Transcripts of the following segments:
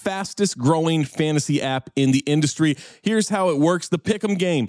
fastest growing fantasy app in the industry. Here's how it works the Pick'em game.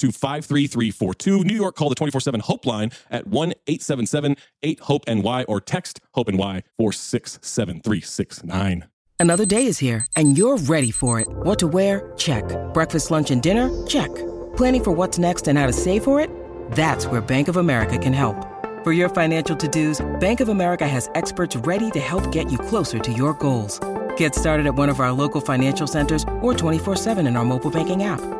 to 53342. New York, call the 24 7 Hope line at 1 877 8 Hope NY or text Hope NY 467369. Another day is here, and you're ready for it. What to wear? Check. Breakfast, lunch, and dinner? Check. Planning for what's next and how to save for it? That's where Bank of America can help. For your financial to dos, Bank of America has experts ready to help get you closer to your goals. Get started at one of our local financial centers or 24-7 in our mobile banking app.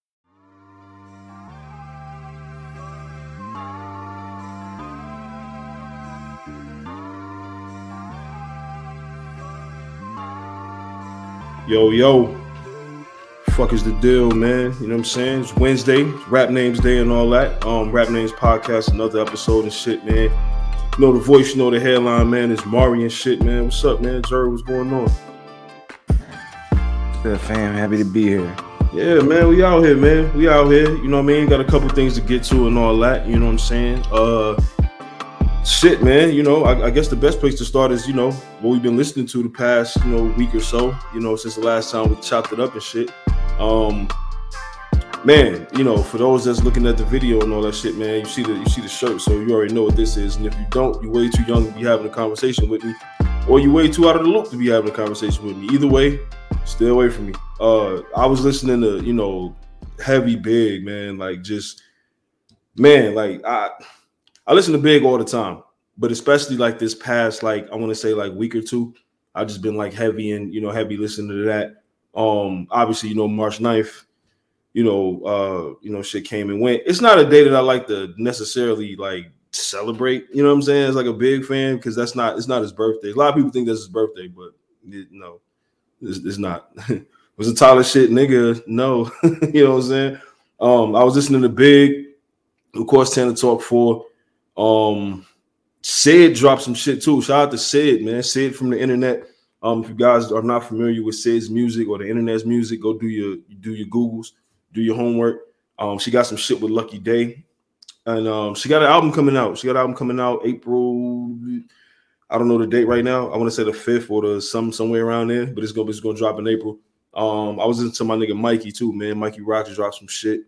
Yo, yo. Fuck is the deal, man? You know what I'm saying? It's Wednesday, Rap Names Day and all that. Um, Rap Names Podcast, another episode and shit, man. You know the voice, you know the headline, man. It's Mari and shit, man. What's up, man? Jerry, what's going on? Good fam, happy to be here. Yeah, man, we out here, man. We out here. You know what I mean? Got a couple things to get to and all that. You know what I'm saying? Uh shit, man. You know, I, I, guess the best place to start is, you know, what we've been listening to the past, you know, week or so, you know, since the last time we chopped it up and shit. Um man, you know, for those that's looking at the video and all that shit, man, you see the you see the shirt, so you already know what this is. And if you don't, you're way too young to be having a conversation with me, or you're way too out of the loop to be having a conversation with me. Either way, stay away from me. Uh, I was listening to you know heavy big man, like just man, like I I listen to big all the time, but especially like this past like I want to say like week or two, I've just been like heavy and you know heavy listening to that. Um, obviously you know March 9th, you know, uh, you know, shit came and went. It's not a day that I like to necessarily like celebrate. You know what I'm saying? It's like a big fan because that's not it's not his birthday. A lot of people think that's his birthday, but it, no, it's, it's not. was a Tyler shit nigga. No, you know what I'm saying. Um, I was listening to Big, of course, Tana Talk for. Um, Syd dropped some shit too. Shout out to Syd, man. Syd from the internet. Um, if you guys are not familiar with Syd's music or the internet's music, go do your do your Googles, do your homework. Um, she got some shit with Lucky Daye, and um, she got an album coming out. She got an album coming out April. I don't know the date right now. I want to say the fifth or the some somewhere around there, but it's gonna it's gonna drop in April. Um, I was into my nigga Mikey too, man. Mikey Rogers dropped some shit,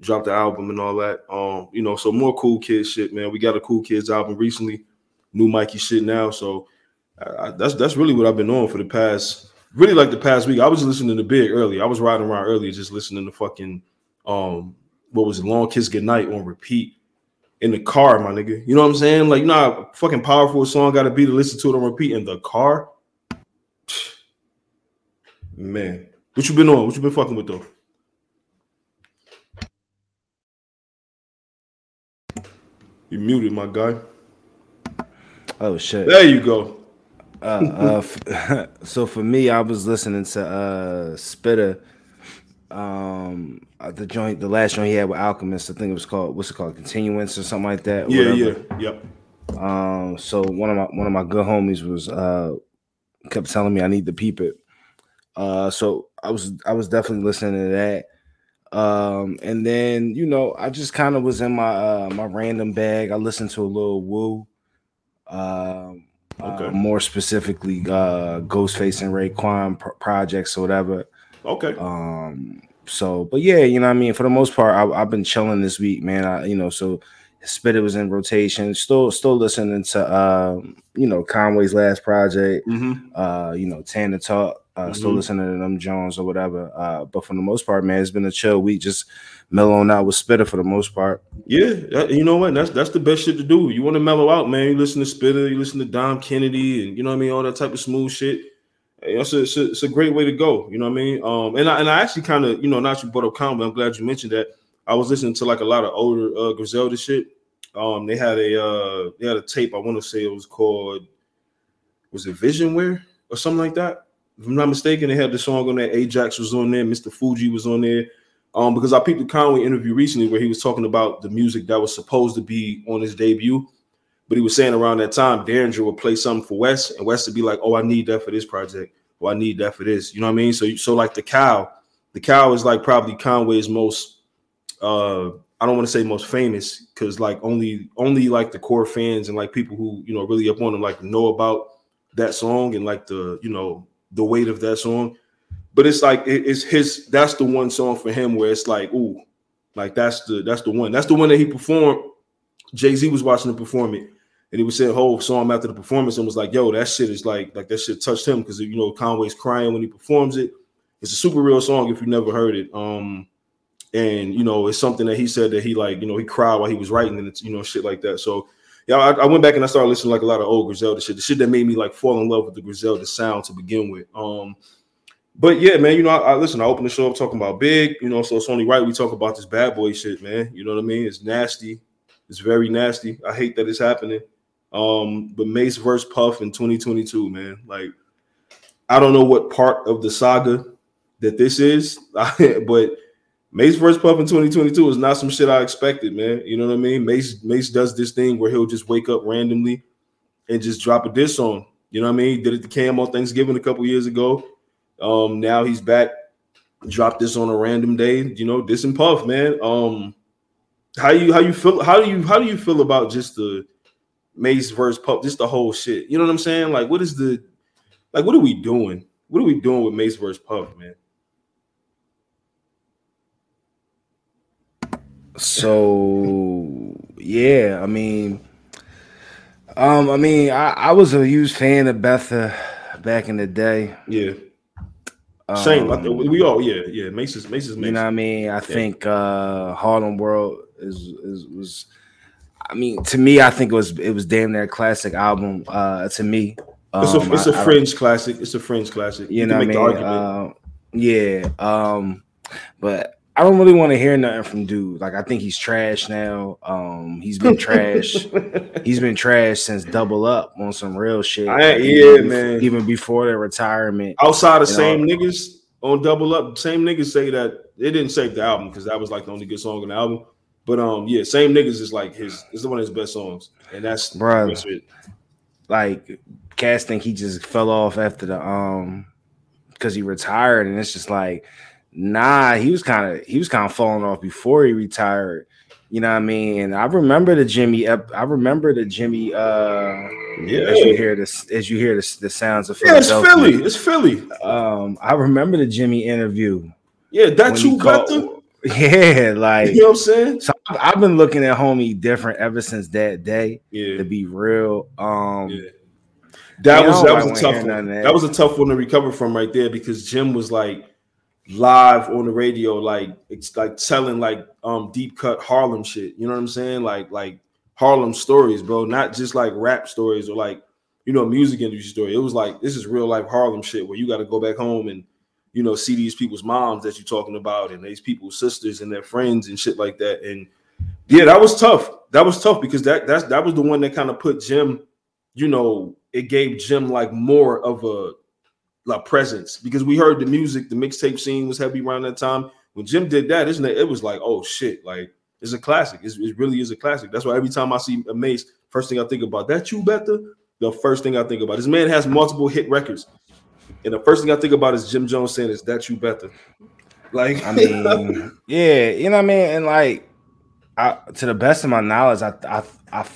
dropped the album and all that. Um, you know, so more cool kids shit, man. We got a cool kids album recently, new Mikey shit now. So I, that's that's really what I've been on for the past, really like the past week. I was listening to Big early. I was riding around earlier, just listening to fucking um, what was it, Long Kiss Goodnight on repeat in the car, my nigga. You know what I'm saying? Like, you know how fucking powerful a song got to be to listen to it on repeat in the car. Man, what you been on? What you been fucking with though? You muted, my guy. Oh shit! There you go. uh, uh so for me, I was listening to uh Spitta, um, uh, the joint, the last joint he had with Alchemist. I think it was called what's it called, Continuance or something like that. Yeah, whatever. yeah, yep. Um, so one of my one of my good homies was uh kept telling me I need to peep it. Uh, so I was I was definitely listening to that. Um, and then you know I just kind of was in my uh my random bag. I listened to a little Wu. Um, okay. Uh, more specifically, uh, Ghostface and Raekwon pro- projects or whatever. Okay. Um. So, but yeah, you know, what I mean, for the most part, I, have been chilling this week, man. I, you know, so Spitta was in rotation. Still, still listening to, um, you know, Conway's last project. Mm-hmm. Uh, you know, Tana Talk. Uh, mm-hmm. Still listening to them Jones or whatever. Uh, but for the most part, man, it's been a chill week. Just mellowing out with Spitta for the most part. Yeah, you know what? That's that's the best shit to do. You want to mellow out, man. You listen to Spitta, you listen to Dom Kennedy, and you know what I mean, all that type of smooth shit. It's a, it's a, it's a great way to go. You know what I mean? Um, and I and I actually kind of, you know, not you brought up Conway. I'm glad you mentioned that. I was listening to like a lot of older uh, Griselda shit. Um, they had a uh, they had a tape. I want to say it was called was it Visionware or something like that if I'm not mistaken, they had the song on there. Ajax was on there. Mr. Fuji was on there. Um, because I peeped the Conway interview recently where he was talking about the music that was supposed to be on his debut, but he was saying around that time, Daringer would play something for West, and West would be like, "Oh, I need that for this project. Oh, I need that for this." You know what I mean? So, so like the cow, the cow is like probably Conway's most. uh I don't want to say most famous because like only only like the core fans and like people who you know really up on him like know about that song and like the you know the weight of that song. But it's like it's his. That's the one song for him where it's like, ooh, like that's the that's the one. That's the one that he performed. Jay Z was watching him perform it, and he was saying, "Whole him after the performance and was like, yo, that shit is like like that shit touched him because you know Conway's crying when he performs it. It's a super real song if you never heard it. Um, and you know it's something that he said that he like you know he cried while he was writing and it's you know shit like that. So yeah, I, I, went back and I started listening to like a lot of old Griselda shit, the shit that made me like fall in love with the Griselda sound to begin with. Um, but yeah, man, you know, I, I listen. I open the show up talking about big, you know, so it's only right we talk about this bad boy shit, man. You know what I mean? It's nasty. It's very nasty. I hate that it's happening. Um, but Mase versus Puff in 2022, man. Like, I don't know what part of the saga that this is, but Mase versus Puff in 2022 is not some shit I expected, man. You know what I mean? Mase Mase does this thing where he'll just wake up randomly and just drop a diss on. You know what I mean? Did it to Cam on Thanksgiving a couple years ago. Um, now he's back, dropped this on a random day. You know, this and Puff, man. Um, how you how you feel? How do you how do you feel about just the Mase versus Puff, just the whole shit? You know what I'm saying? Like, what is the like? What are we doing? What are we doing with Mase versus Puff, man? So yeah, I mean, um, I mean, I, I was a huge fan of Betha back in the day. Yeah. Same. Um, we all, yeah, yeah. Mase's, Mase's, Mase. You know what I mean? I yeah. think uh Harlem World is, is was. I mean, to me, I think it was it was damn near classic album. Uh, to me, um, it's a it's a fringe classic. It's a fringe classic. You, you know what I mean? Uh, yeah. Um, but I don't really want to hear nothing from dude. Like I think he's trash now. Um, he's been trash. he's been trash since Double Up on some real shit. I, yeah, even, man. Even before their retirement. Outside of same niggas on Double Up, same niggas say that they didn't save the album because that was like the only good song on the album. But um, yeah, same niggas is like his is one of his best songs, and that's bro. Like Cass think he just fell off after the um because he retired, and it's just like Nah, he was kind of he was kind of falling off before he retired. You know what I mean? I remember the Jimmy. I remember the Jimmy. uh Yeah. As you hear this, as you hear the, the sounds of Philly. yeah, it's Philly. It's Philly. Um, I remember the Jimmy interview. Yeah, that you got the. Yeah, like you know what I'm saying. So I've been looking at homie different ever since that day. Yeah, to be real. Um, yeah. That was that was a tough one. That. that was a tough one to recover from right there because Jim was like live on the radio, like it's like telling like um deep cut Harlem shit. You know what I'm saying? Like like Harlem stories, bro. Not just like rap stories or like you know music industry story. It was like this is real life Harlem shit where you got to go back home and you know see these people's moms that you're talking about and these people's sisters and their friends and shit like that. And yeah, that was tough. That was tough because that that's that was the one that kind of put Jim. You know, it gave Jim like more of a like presence because we heard the music, the mixtape scene was heavy around that time. When Jim did that, isn't it? It was like, oh shit, like it's a classic. It's, it really is a classic. That's why every time I see a Mase, first thing I think about that you better. The first thing I think about this man has multiple hit records, and the first thing I think about is Jim Jones saying is that you better. Like I mean, yeah, you know what I mean, and like I, to the best of my knowledge, I I I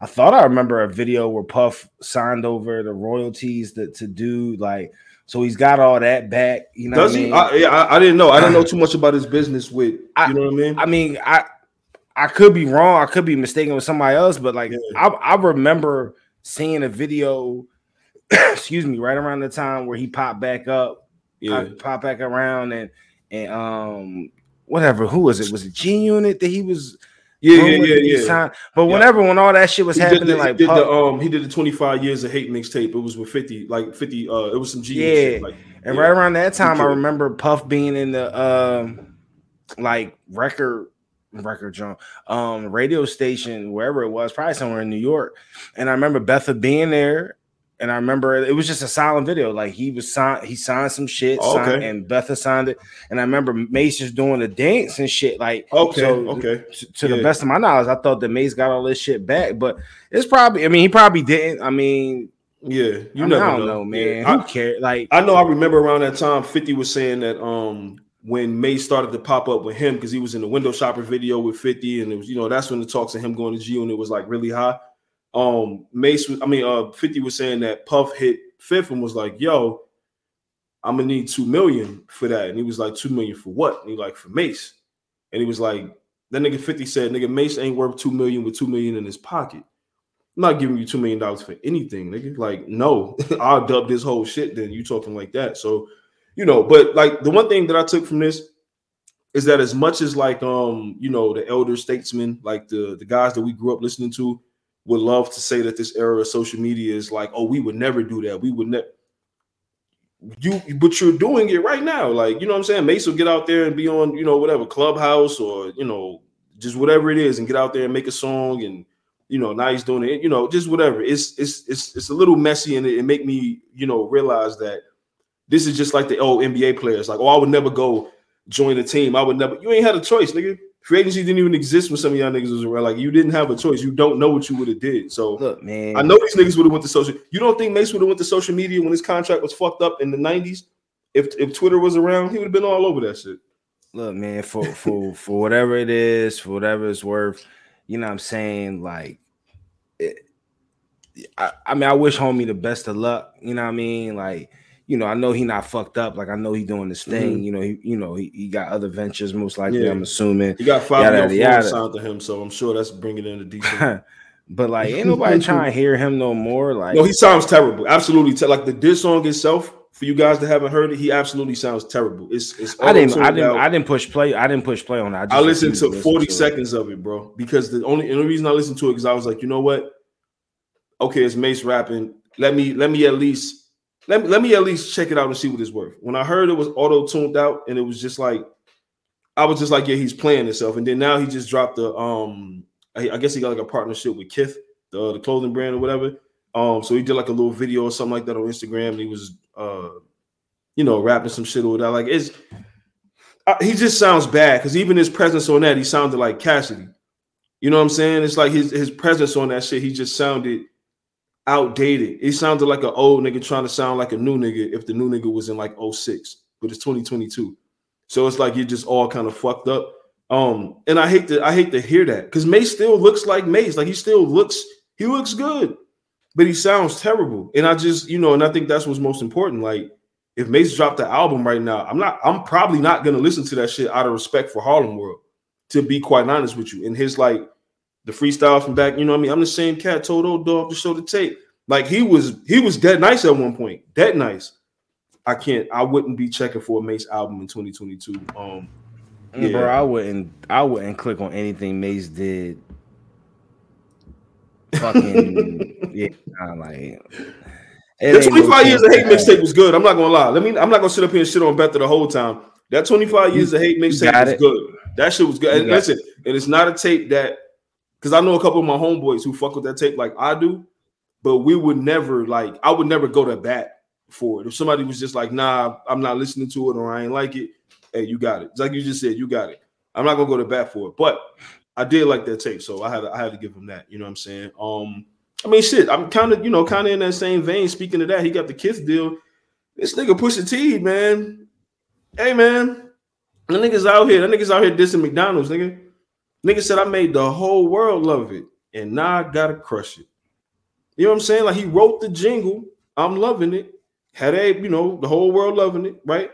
I thought I remember a video where Puff signed over the royalties to, to do like so he's got all that back. You know, does he? I, mean? I, I, didn't know. I don't know too much about his business with. I, you know what I mean? I mean, I I could be wrong. I could be mistaken with somebody else, but like yeah. I, I remember seeing a video. excuse me, right around the time where he popped back up, yeah, popped pop back around and and um whatever. Who was it? Was it G Unit that he was? Yeah, yeah, yeah, yeah. But whenever when all that shit was he happening, the, like did the, um he did the 25 years of hate mixtape. It was with 50, like 50, uh it was some G. Yeah, like, and yeah. right around that time, I remember Puff being in the um like record record John um radio station wherever it was, probably somewhere in New York. And I remember Betha being there and I remember it was just a silent video. Like he was signed, he signed some shit, oh, okay. signed, and Betha signed it. And I remember Mase just doing the dance and shit. Like, okay, so okay. To, to yeah. the best of my knowledge, I thought that Mase got all this shit back, but it's probably. I mean, he probably didn't. I mean, yeah, you I, mean, I don't know, know man. Yeah. Who cares? Like, I know. I remember around that time, Fifty was saying that um when Mase started to pop up with him because he was in the window shopper video with 50, and it was, you know, that's when the talks of him going to G and it was like really high um Mase I mean uh 50 was saying that Puff hit fifth and was like, yo, I'm gonna need two million for that. And he was like, two million for what? And he like for Mase. And he was like, that nigga 50 said, nigga, Mase ain't worth two million with two million in his pocket. I'm not giving you two million dollars for anything, nigga. Like, no, I'll dub this whole shit. Then you talking like that. So, you know, but like the one thing that I took from this is that as much as like um, you know, the elder statesmen, like the the guys that we grew up listening to, would love to say that this era of social media is like, oh, we would never do that. We would never. You, but you're doing it right now. Like, you know what I'm saying? Mase will get out there and be on, you know, whatever clubhouse or, you know, just whatever it is and get out there and make a song. And, you know, now he's doing it, you know, just whatever. It's, it's, it's, it's a little messy and it, it make me, you know, realize that This is just like the old NBA players. Like, oh, I would never go join a team. I would never. You ain't had a choice, nigga. Free agency didn't even exist when some of y'all niggas was around. Like, you didn't have a choice. You don't know what you would have did. So, Look, man. I know these niggas would have went to social. You don't think Mase would have went to social media when his contract was fucked up in the nineties? If if Twitter was around, he would have been all over that shit. look, man, for for for whatever it is, for whatever it's worth, you know what I'm saying? Like it, I, I mean, I wish homie the best of luck, you know what I mean? Like, you know, I know he not fucked up, like I know he doing this thing, you know, he you know, he, he got other ventures, most likely, Mm-hmm. Yeah. I'm assuming. He got five Yada, yada, yada. signed to him, so I'm sure that's bringing in a decent. but like ain't nobody trying to hear him no more. Like no, he sounds terrible. Absolutely, te- like the diss song itself. For you guys that haven't heard it, he absolutely sounds terrible. It's it's. I didn't I didn't out. I didn't push play. I didn't push play on that. I just listened to 40 it. seconds of it, bro, because the only, the only reason I listened to it because I was like, you know what? Okay, it's Mase rapping. Let me let me at least let me let me at least check it out and see what it's worth. When I heard it was auto tuned out and it was just like, I was just like, yeah, he's playing himself. And then now he just dropped the um, I, I guess he got like a partnership with Kith, the the clothing brand or whatever. Um, so he did like a little video or something like that on Instagram. And he was uh, you know, rapping some shit or that. Like it's uh, he just sounds bad because even his presence on that, he sounded like Cassidy. You know what I'm saying? It's like his his presence on that shit. He just sounded outdated. He sounded like an old nigga trying to sound like a new nigga if the new nigga was in like 06, but it's 2022. So it's like you're just all kind of fucked up. Um, and I hate to I hate to hear that because Mase still looks like Mase. Like he still looks he looks good, but he sounds terrible. And I just you know, and I think that's what's most important. Like if Mase dropped the album right now, I'm not I'm probably not gonna listen to that shit out of respect for Harlem World. To be quite honest with you, and his like the freestyle from back, you know what I mean? I'm the same cat told old dog to show the tape. Like he was he was dead nice at one point. Dead nice. I can't I wouldn't be checking for a Mase album in 2022. Um Mm, Bro, I wouldn't I wouldn't click on anything Mase did. Fucking yeah, nah, like the 25 years of hate mixtape was good. I'm not gonna lie. Let me I'm not gonna sit up here and shit on Betha the whole time. That 25 years of hate mixtape was good. That shit was good. And listen, and it's not a tape that because I know a couple of my homeboys who fuck with that tape like I do, but we would never like I would never go to bat for it. If somebody was just like, nah, I'm not listening to it or I ain't like it, hey, you got it. It's like you just said, you got it. I'm not gonna go to bat for it, but I did like that tape, so I had to, I had to give him that. You know what I'm saying? Um, I mean, shit, I'm kind of you know kind of in that same vein. Speaking of that, he got the kids deal. This nigga Pusha T, man. Hey, man, the niggas out here. That niggas out here dissing McDonald's, nigga. Nigga said I made the whole world love it, and now I gotta crush it. You know what I'm saying? Like he wrote the jingle. I'm loving it. Had a you know the whole world loving it, right?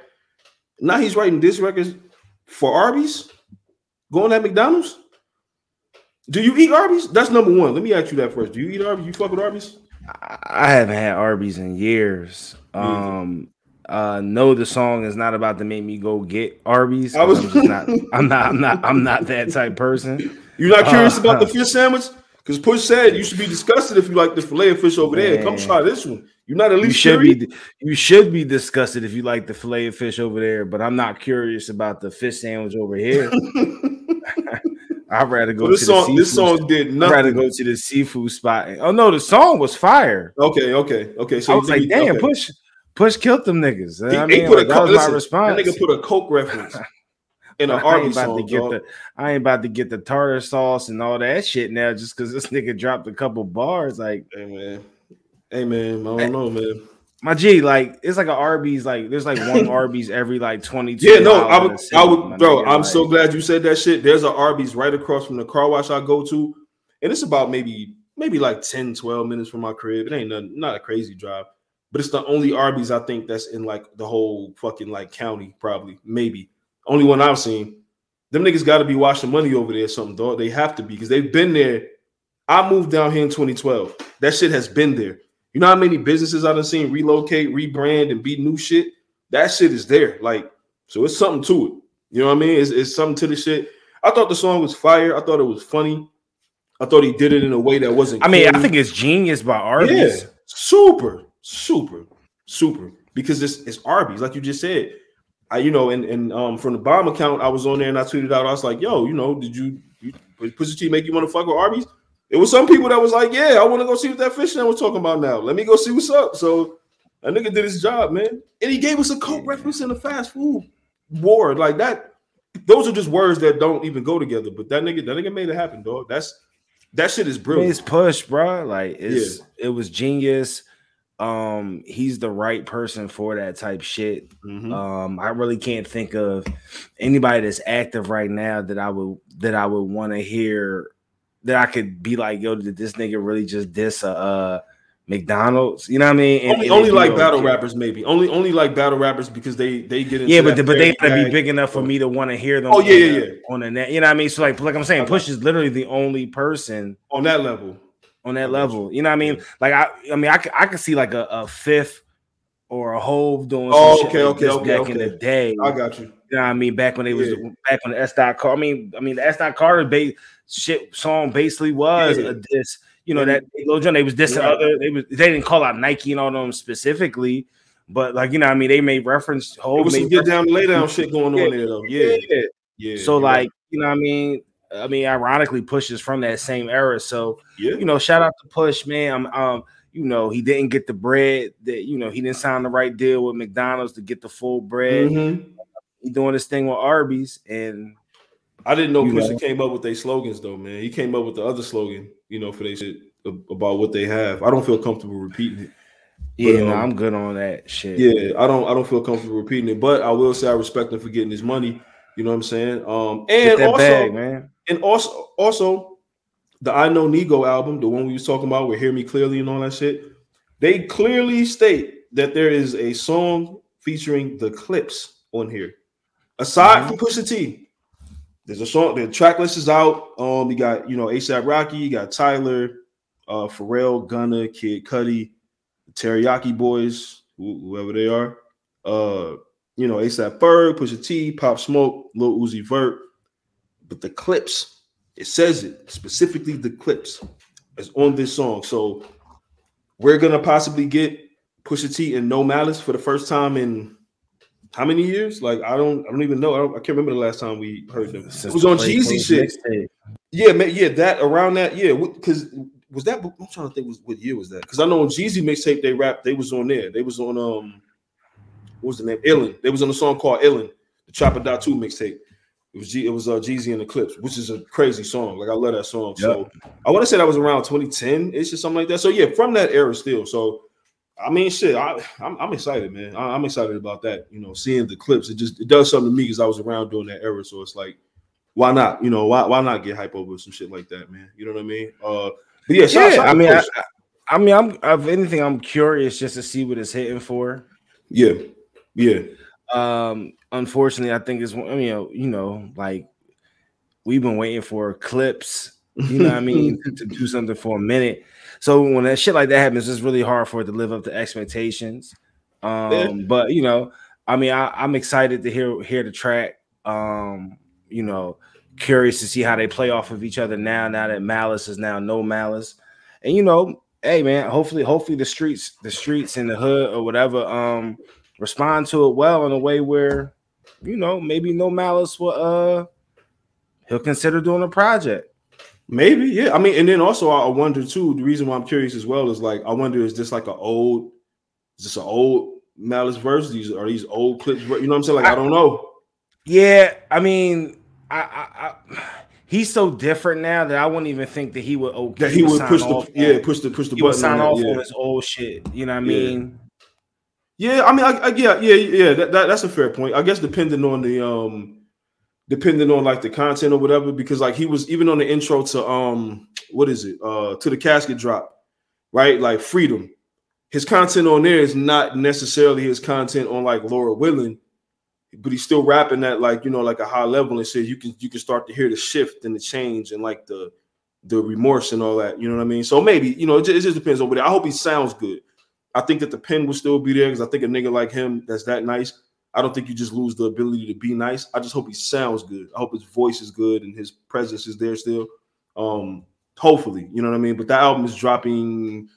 Now he's writing this record for Arby's, going at McDonald's. Do you eat Arby's? That's number one. Let me ask you that first. Do you eat Arby's? You fuck with Arby's? I haven't had Arby's in years. Um uh no the song is not about to make me go get Arby's. I was- I'm just not I'm not I'm not I'm not that type person. You're not curious Uh, about the fish sandwich? Because Push said you should be disgusted if you like the fillet of fish over there. Come try this one. You're not at You least should curious? be you should be disgusted if you like the fillet of fish over there, but I'm not curious about the fish sandwich over here. I'd rather go Well, this to song, the this seafood song did nothing. I'd rather go to the seafood spot. Oh no, the song was fire. Okay, okay, okay. So I was like, damn, okay. push, push killed them niggas. He, I mean, put a that was Listen, my response. that nigga put a coke reference in an I Arby's about song. to get dog. the I ain't about to get the tartar sauce and all that shit now just because this nigga dropped a couple bars. Like Hey man, hey man, I don't know, man. my G, like it's like an Arby's, like there's like one Arby's every like 22. Yeah, no, I would, I would, bro. Nigga, I'm like- so glad you said that shit. There's an Arby's right across from the car wash I go to, and it's about maybe, maybe like 10, 12 minutes from my crib. It ain't nothing, not a crazy drive, but it's the only Arby's I think that's in like the whole fucking like county, probably, maybe. Only one I've seen. Them niggas got to be washing money over there or something, dog. They have to be because they've been there. I moved down here in 2012. That shit has been there. You know how many businesses I've seen relocate, rebrand, and be new shit? That shit is there. Like, so it's something to it. You know what I mean? It's, it's something to the shit. I thought the song was fire. I thought it was funny. I thought he did it in a way that wasn't. I mean, I think it's genius by yeah, super, super, super. Because it's it's Arby's, like you just said. I, you know, and and um from the bomb account, I was on there and I tweeted out. I was like, "Yo, you know, did you, you Pusha T make you want to fuck with Arby's?" It was some people that was like, "Yeah, I want to go see what that fish that was talking about now. Let me go see what's up." So A nigga did his job, man. And he gave us a coke reference in the fast food war. Like that, those are just words that don't even go together. But that nigga, that nigga made it happen, dog. That's that shit is brilliant. It's push, bro. Like it's yeah. it was genius. Um, he's the right person for that type shit. Mm-hmm. Um, I really can't think of anybody that's active right now that I would that I would want to hear that I could be like, yo, did this nigga really just diss a uh, McDonald's? You know what I mean? And, only, and only like battle rappers, maybe. Only only like battle rappers because they they get yeah, but but they gotta be big enough for me to want to hear them. Oh yeah, yeah, yeah. On the net, you know what I mean? So like like I'm saying, Push is literally the only person on that level. On that level, you know what I mean? Like I, I mean, I could, I could see like a, a fifth or a Hove doing. Oh, okay, okay, okay, back okay. in the day. I got you. You know what I mean? Back when they was yeah. back when the S. Dot Car. I mean, I mean the S. Dot Carter base shit song basically was yeah. a diss. You know that Lil Jon they was dissing yeah. other. They was they didn't call out Nike and all them specifically, but like you know I mean they made reference. Whole was some get down lay down shit going on there though. Yeah, yeah. yeah so like you know I mean I mean ironically pushes from that same era. So yeah, you know shout out to Push man. um you know, he didn't get the bread that you know he didn't sign the right deal with McDonald's to get the full bread. Mm-hmm. He doing this thing with Arby's, and I didn't know Pusha came up with their slogans though, man. He came up with the other slogan, you know, for they shit about what they have. I don't feel comfortable repeating it. Yeah, but, um, no, I'm good on that shit. Yeah, I don't I don't feel comfortable repeating it, but I will say I respect him for getting his money. You know what I'm saying? Um and also bag, man. And also also the I Know Nigo album, the one we was talking about with Hear Me Clearly and all that shit, they clearly state that there is a song featuring the Clipse on here. Aside mm-hmm. from Pusha T, there's a song. The track list is out. Um, you got you know ASAP Rocky, you got Tyler, uh, Pharrell, Gunna, Kid Cudi, Teriyaki Boys, whoever they are. Uh, you know ASAP Ferg, Pusha T, Pop Smoke, Lil Uzi Vert. But the Clipse, it says it specifically. The Clipse is on this song, so we're gonna possibly get Pusha T and No Malice for the first time in how many years? Like I don't, I don't even know. I, don't, I can't remember the last time we heard them. Since it was on Jeezy shit. Yeah, man, yeah, that around that, yeah. Because was that? I'm trying to think. Was what year was that? Because I know on Jeezy mixtape they rap. They was on there. They was on um, what was the name? Illin. They was on a song called Illin, the Chopper Dot Two mixtape. It was G, it was uh, Jeezy and the Clipse, which is a crazy song. Like I love that song. Yep. So I want to say that was around 2010. It's just something like that. So yeah, from that era still. So I mean, shit, I, I'm, I'm excited, man. I, am excited about that. You know, seeing the Clipse, it just it does something to me because I was around during that era. So it's like, why not? You know, why why not get hype over some shit like that, man? You know what I mean? Uh, but yeah, yeah. Shout, I mean, I, I, mean, I'm of anything, I'm curious just to see what it's hitting for. Yeah, yeah. Um, unfortunately, I think it's I mean, you know, you know, like we've been waiting for Clipse. You know what I mean? to, to do something for a minute so when that shit like that happens, it's really hard for it to live up to expectations. Um, but you know, I mean, I, am excited to hear hear the track. Um, you know, curious to see how they play off of each other now. Now that Malice is now no Malice, and you know, hey man, hopefully, hopefully the streets, the streets in the hood or whatever, um, respond to it well in a way where, you know, maybe no Malice will uh he'll consider doing a project. Maybe, yeah. I mean, and then also I wonder too. The reason why I'm curious as well is like I wonder is this like an old, is this an old Malice verse? These are these old Clipse? You know what I'm saying? Like I, I don't know. Yeah, I mean, I, I, I, he's so different now that I wouldn't even think that he would okay. That he, would push the yeah push the push the he button. Would sign off yeah. on his old shit. You know what I mean? Yeah, I mean, I, I, yeah, yeah, yeah. That, that, that's a fair point. I guess depending on the um depending on like the content or whatever, because like he was even on the intro to um what is it? Uh to the casket drop, right? Like freedom. His content on there is not necessarily his content on like Lord Willin', but he's still rapping at like you know like a high level and says you can you can start to hear the shift and the change and like the the remorse and all that. You know what I mean? So maybe you know it just, it just depends on what. I hope he sounds good. I think that the pen will still be there because I think a nigga like him that's that nice I don't think you just lose the ability to be nice. I just hope he sounds good. I hope his voice is good and his presence is there still. Um, hopefully, you know what I mean. But that album is dropping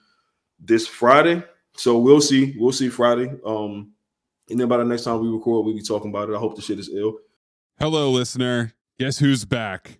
this Friday, so we'll see. We'll see Friday. Um, and then by the next time we record, we'll be talking about it. I hope the shit is ill. Hello, listener. Guess who's back?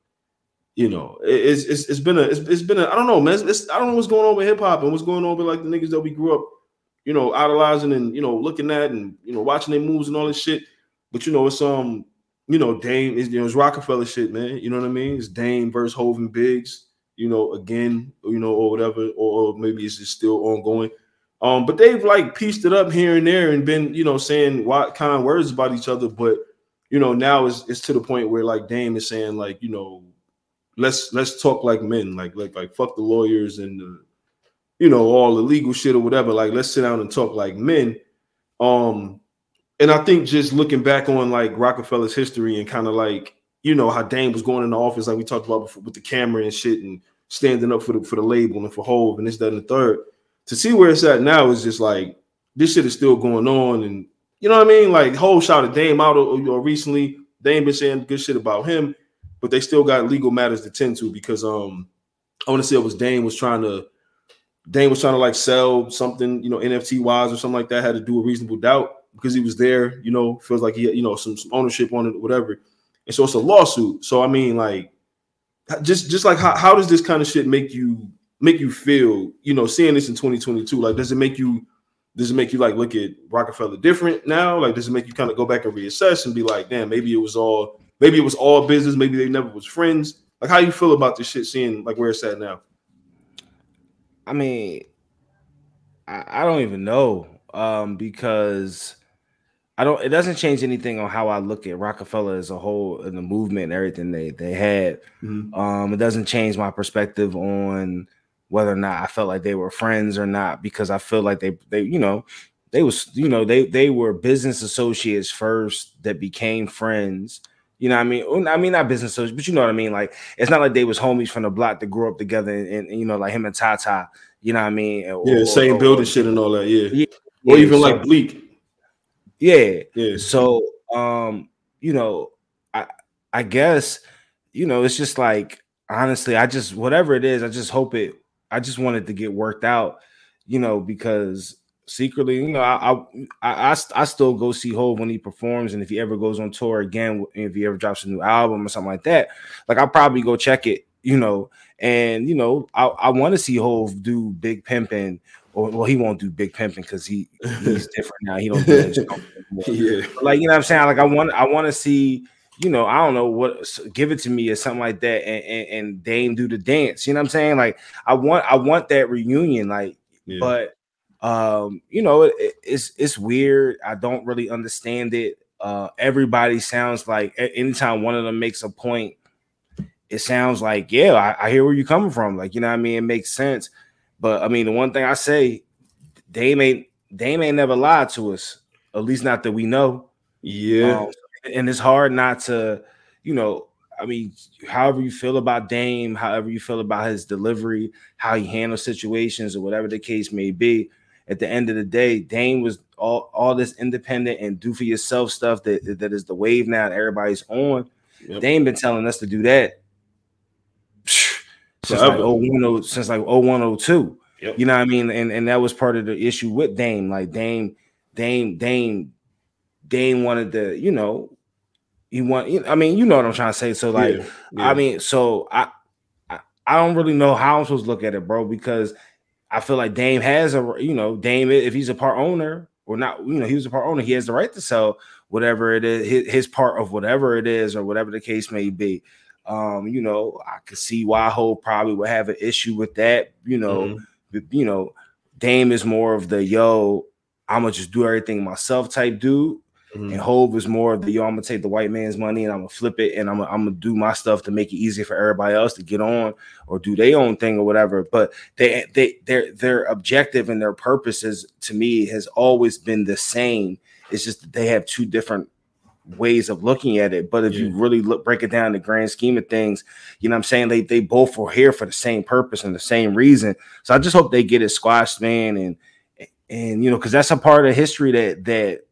you know, it's it's, it's been a it's, it's been a I don't know, man. It's, it's, I don't know what's going on with hip hop and what's going on with like the niggas that we grew up, you know, idolizing and you know looking at and you know watching their moves and all this shit. But you know, it's um, you know, Dame is you know it's Rockefeller shit, man. You know what I mean? It's Dame versus Hov and Biggs. You know, again, you know, or whatever, or, or maybe it's just still ongoing. Um, but they've like pieced it up here and there and been, you know, saying what kind words about each other. But you know, now it's it's to the point where like Dame is saying like, you know, let's let's talk like men, like like like fuck the lawyers and the, you know all the legal shit or whatever. Like let's sit down and talk like men. Um, and I think just looking back on like Rockefeller's history and kind of like you know how Dame was going in the office, like we talked about before, with the camera and shit, and standing up for the for the label and for Hov and this, that, and the third. To see where it's at now is just like this shit is still going on, and you know what I mean. Like Hov shot a Dame out or, or recently. Dame been saying good shit about him but they still got legal matters to tend to because um I want to say it was Dame was trying to Dame was trying to like sell something, you know, NFT wise or something like that, had to do a reasonable doubt because he was there, you know, feels like he had, you know, some, some ownership on it, whatever. And so it's a lawsuit. So I mean, like, just just like how, how does this kind of shit make you make you feel, you know, seeing this in 2022? Like, does it make you does it make you like look at Rockefeller different now? Like, does it make you kind of go back and reassess and be like, damn, maybe it was all Maybe it was all business. Maybe they never was friends. Like, how you feel about this shit? Seeing like where it's at now. I mean, I, I don't even know um, because I don't. It doesn't change anything on how I look at Rockefeller as a whole and the movement and everything they they had. Mm-hmm. Um, it doesn't change my perspective on whether or not I felt like they were friends or not because I feel like they they you know they was you know they they were business associates first that became friends you know what I mean? I mean, not business associates, but you know what I mean? Like, it's not like they was homies from the block that grew up together and, and you know, like him and Tata, you know what I mean? Or, yeah, same or, building or, shit and all that. Yeah. yeah or even so, like Bleek. Yeah. Yeah. So, um, you know, I, I guess, you know, it's just like, honestly, I just, whatever it is, I just hope it, I just wanted to get worked out, you know, because secretly, you know, I, I I I still go see Hov when he performs, and if he ever goes on tour again, if he ever drops a new album or something like that, like I'll probably go check it, you know. And you know, I, I want to see Hov do Big Pimpin', or well, he won't do Big Pimpin' because he he's different now. He don't do that. yeah. like you know, what I'm saying, like I want I want to see. You know, I don't know what give it to me or something like that, and, and, and Dame do the dance. You know what I'm saying? Like I want I want that reunion, like, yeah. but um, you know, it, it's it's weird. I don't really understand it. Uh, everybody sounds like anytime one of them makes a point, it sounds like, yeah, I, I hear where you're coming from. Like, you know I mean? It makes sense. But I mean, the one thing I say, they may they may never lied to us, at least not that we know. Yeah. Um, and it's hard not to, you know, I mean, however you feel about Dame, however you feel about his delivery, how he handles situations, or whatever the case may be, at the end of the day, Dame was all all this independent and do for yourself stuff that that is the wave now and everybody's on. Yep. They been telling us to do that since Forever. like 01, since like 0102. Yep. You know what I mean? And and that was part of the issue with Dame. Like Dame, Dame, Dame, Dame wanted to, you know, he want. I mean, you know what I'm trying to say. So like, Yeah, yeah. I mean, so I, I I don't really know how I'm supposed to look at it, bro, because I feel like Dame has a, you know, Dame if he's a part owner or not, you know, he was a part owner, he has the right to sell whatever it is, his, his part of whatever it is, or whatever the case may be. Um, you know, I could see why Hov probably would have an issue with that. You know, Mhm. you know, Dame is more of the yo, I'm gonna just do everything myself type dude. Mhm. And Hov is more of the yo, I'm gonna take the white man's money and I'm gonna flip it and I'm gonna, I'm gonna do my stuff to make it easier for everybody else to get on or do their own thing or whatever. But they they their their objective and their purposes to me has always been the same. It's just that they have two different ways of looking at it. But if you really look break it down in the grand scheme of things, you know what I'm saying? They they both were here for the same purpose and the same reason. So I just hope they get it squashed, man, and and you know, because that's a part of history that that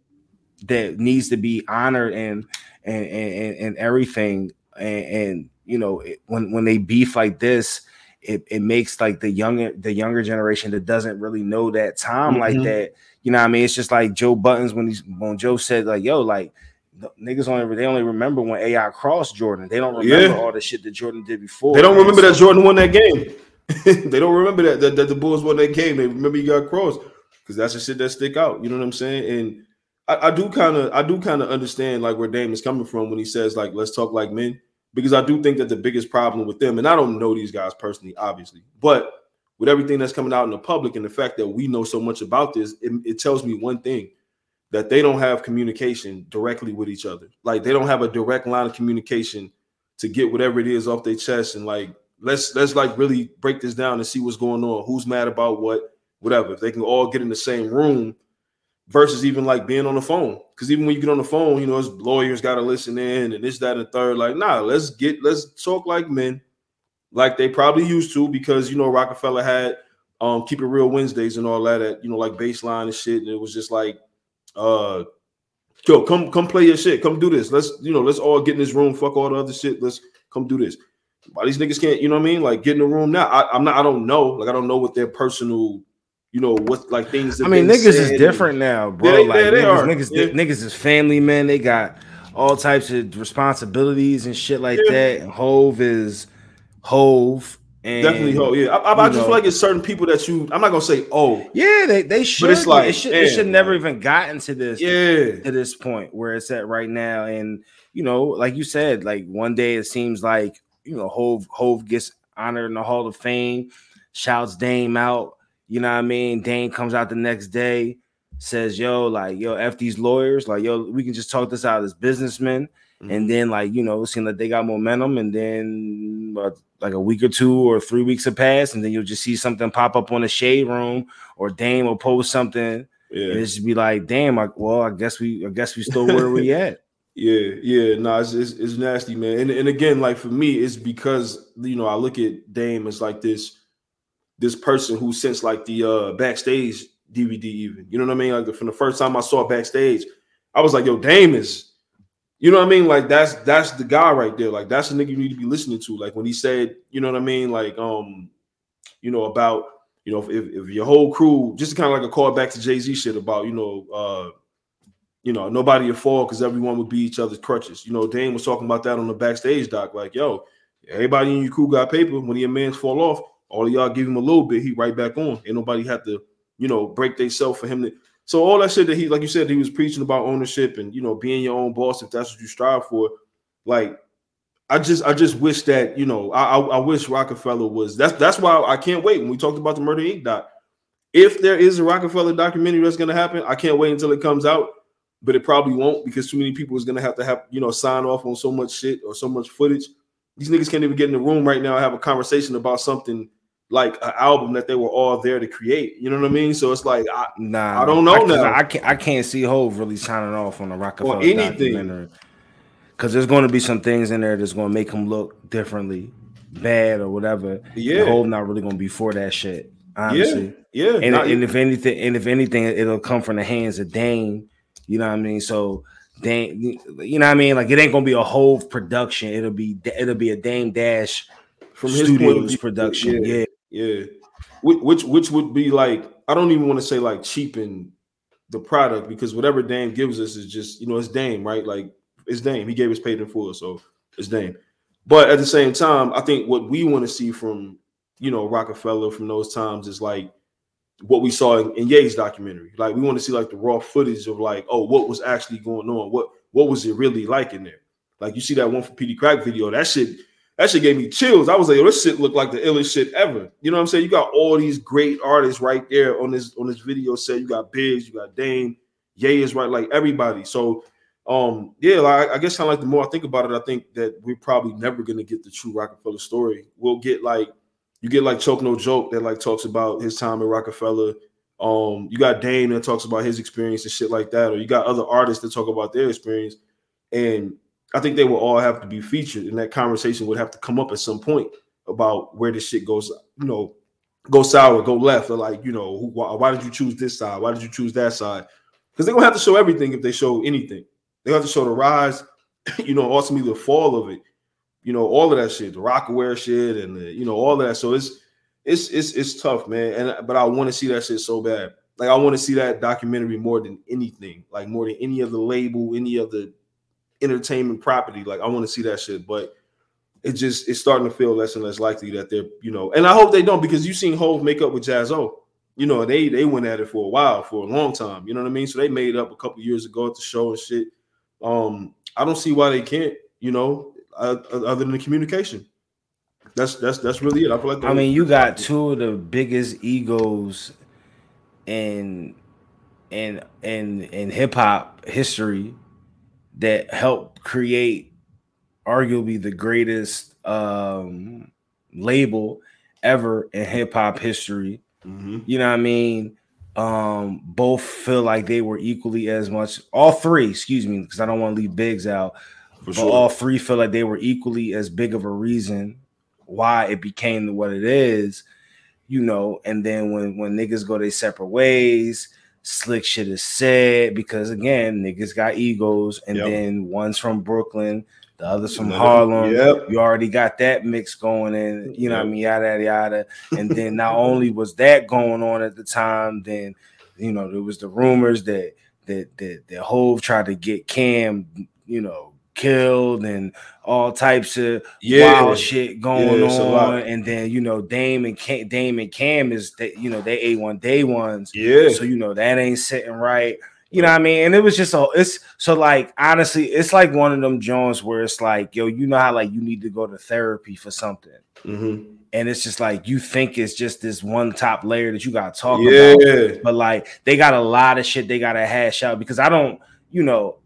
that needs to be honored and and and, and everything. And, and you know, it, when when they beef like this, it, it makes like the younger the younger generation that doesn't really know that time like Mhm. that. You know, what I mean, it's just like Joe Budden when he's when Joe said like, "Yo, like." Niggas only they only remember when AI crossed Jordan. They don't remember Yeah. all the shit that Jordan did before. They don't man. remember that Jordan won that game. they don't remember that, that that the Bulls won that game. They remember you got crossed because that's the shit that stick out. You know what I'm saying? And I, I do kind of I do kind of understand like where Dame is coming from when he says like let's talk like men because I do think that the biggest problem with them and I don't know these guys personally, obviously, but with everything that's coming out in the public and the fact that we know so much about this, it, it tells me one thing that they don't have communication directly with each other. Like they don't have a direct line of communication to get whatever it is off their chest and like let's let's like really break this down and see what's going on. Who's mad about what, whatever. If they can all get in the same room versus even like being on the phone. Because even when you get on the phone, you know, it's lawyers got to listen in and this, that, and third. Like, nah, let's get let's talk like men, like they probably used to, because you know Roc-A-Fella had um keep it real Wednesdays and all that at you know like baseline and shit. And it was just like uh yo, come come play your shit. Come do this. Let's you know, let's all get in this room. Fuck all the other shit. Let's come do this. Why these niggas can't, you know what I mean? Like get in the room now. I, I'm not. I don't know. Like I don't know what their personal, you know, what like things. that I mean, niggas is and- different now, bro. They- like yeah, they niggas, are. niggas, Yeah. niggas is family men. They got all types of responsibilities and shit like Yeah. that. And Hov is Hov. And Definitely, ho, yeah. I, I, I just know. feel like it's certain people that you. I'm not gonna say, oh, Yeah, they they should. But it's like, it should, it should never even gotten to this yeah, to this point where it's at right now. And you know, like you said, like one day it seems like you know Hov Hov gets honored in the Hall of Fame, shouts Dame out. You know what I mean? Dame comes out the next day, says, "Yo, like yo, f these lawyers, like yo, we can just talk this out as businessmen." Mm-hmm. And then like you know, it seemed like they got momentum, and then uh, like a week or two or three weeks have passed, and then you'll just see something pop up on the shade room, or Dame will post something, yeah. and it just be like, damn, like, well, I guess we, I guess we still where we at. Yeah, yeah, no, it's, it's, it's nasty, man. And and again, like for me, it's because you know I look at Dame as like this this person who since like the uh backstage DVD, even you know what I mean. Like from the first time I saw backstage, I was like, yo, Dame is, you know what I mean. Like that's that's the guy right there. Like that's the nigga you need to be listening to. Like when he said, you know what I mean, like um, you know about you know if if your whole crew just kind of like a call back to Jay Z shit about you know uh you know, nobody would fall because everyone would be each other's crutches. You know, Dame was talking about that on the backstage doc. Like, yo, everybody in your crew got paper. When your mans fall off, all of y'all give him a little bit, he right back on. Ain't nobody have to, you know, break themselves for him to. So all that shit that he, like you said, he was preaching about ownership and you know being your own boss if that's what you strive for. Like, I just, I just wish that you know, I, I, I wish Roc-A-Fella was. That's that's why I can't wait. When we talked about the Murder Inc. doc, if there is a Roc-A-Fella documentary that's going to happen, I can't wait until it comes out but it probably won't because too many people is gonna have to have you know sign off on so much shit or so much footage. These niggas can't even get in the room right now and have a conversation about something like an album that they were all there to create. You know what I mean? So it's like I, Nah, I don't know I, now. I can't. I can't see Hov really signing off on a Roc-A-Fella anything. documentary because there's going to be some things in there that's going to make him look differently, bad or whatever. Yeah. Hov not really going to be for that shit. Honestly, yeah, and, Not- and if anything, and if anything, it'll come from the hands of Dame. You know what I mean? So Dame, you know what I mean? Like it ain't gonna be a whole production. It'll be it'll be a Dame Dash from his point of Studios production. Yeah. Yeah, which which, which would be like I don't even want to say like cheapen the product because whatever Dame gives us is just you know it's Dame right? Like it's Dame. He gave us paid in full so it's Dame, but at the same time I think what we want to see from you know Roc-A-Fella from those times is like what we saw in, in Ye's documentary. Like we want to see like the raw footage of like oh what was actually going on? What what was it really like in there? Like you see that one for PD Crack video that shit that shit gave me chills. I was like, this shit looked like the illest shit ever. You know what I'm saying? You got all these great artists right there on this on this video set. You got Biggs, you got Dame, Ye is right, like everybody. So um, yeah, like I guess kind of like the more I think about it, I think that we're probably never gonna get the true Roc-A-Fella story. We'll get like you get like Choke No Joke that like talks about his time at Roc-A-Fella. Um, you got Dame that talks about his experience and shit like that, or you got other artists that talk about their experience. And I think they will all have to be featured, and that conversation would have to come up at some point about where this shit goes, you know, go sour, go left, or like, you know, why, why did you choose this side? Why did you choose that side? Because they're gonna have to show everything if they show anything. They have to show the rise, you know, ultimately the fall of it, you know, all of that shit, the Rocawear shit, and the, you know, all of that. So it's it's it's it's tough, man. And but I want to see that shit so bad. Like I want to see that documentary more than anything, like more than any other label, any of the entertainment property. Like I want to see that shit, but it just it's starting to feel less and less likely that they're, you know, and I hope they don't because you've seen Hov make up with Jaz-O. You know, they they went at it for a while, for a long time. You know what I mean? So they made up a couple years ago at the show and shit. Um, I don't see why they can't, you know, uh, other than the communication. That's that's that's really it. I feel like I mean, you got two of the biggest egos in in in in hip hop history that helped create arguably the greatest um label ever in hip hop history. Mhm. You know what I mean? Um, both feel like they were equally as much. All three, excuse me, because I don't want to leave Biggs out. for But sure. all three feel like they were equally as big of a reason why it became what it is, you know. And then when when niggas go their separate ways, slick shit is said because again, niggas got egos, and Yep. then one's from Brooklyn, the other's from Harlem. Yep. You already got that mix going in, you know what I mean, yada yada yada. And then not only was that going on at the time, then you know there was the rumors that that that that Hov tried to get Cam, you know, killed and all types of Yeah. wild shit going Yeah, on. And then you know, Dame and Cam, Dame and Cam is that you know they a one day ones. Yeah. So you know that ain't sitting right. You know what I mean? And it was just a it's so like honestly, it's like one of them Jones where it's like, yo, you know how like you need to go to therapy for something. Mhm. And it's just like you think it's just this one top layer that you gotta talk Yeah. about. But like they got a lot of shit they gotta hash out because I don't, you know,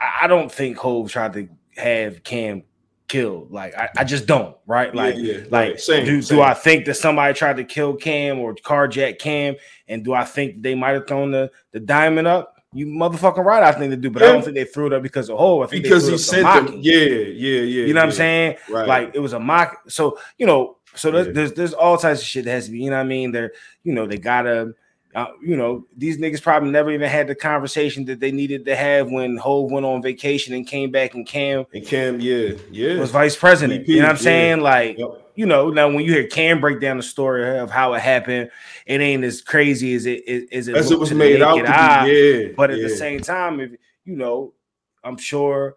I don't think Hov tried to have Cam killed. Like I, I just don't, right? Like, yeah, like right. Same, do, same. do I think that somebody tried to kill Cam or carjack Cam? And do I think they might have thrown the, the diamond up? You motherfucking right, I think they do, but I don't think they threw it up because of Hov. I think because he it up to sent them. Yeah, yeah, yeah. You know what I'm saying? Right. Like it was a mock. So you know, so there's Yeah. there's, there's all types of shit that has to be. You know what I mean? They're you know they gotta. Uh, you know these niggas probably never even had the conversation that they needed to have when Hov went on vacation and came back and Cam and Cam, yeah, yeah. was vice president. VP, you know what I'm yeah. saying? Like Yep. you know now when you hear Cam break down the story of how it happened, it ain't as crazy as it is. as it, As it was made out eye. be. Yeah. But at yeah. the same time, if you know, I'm sure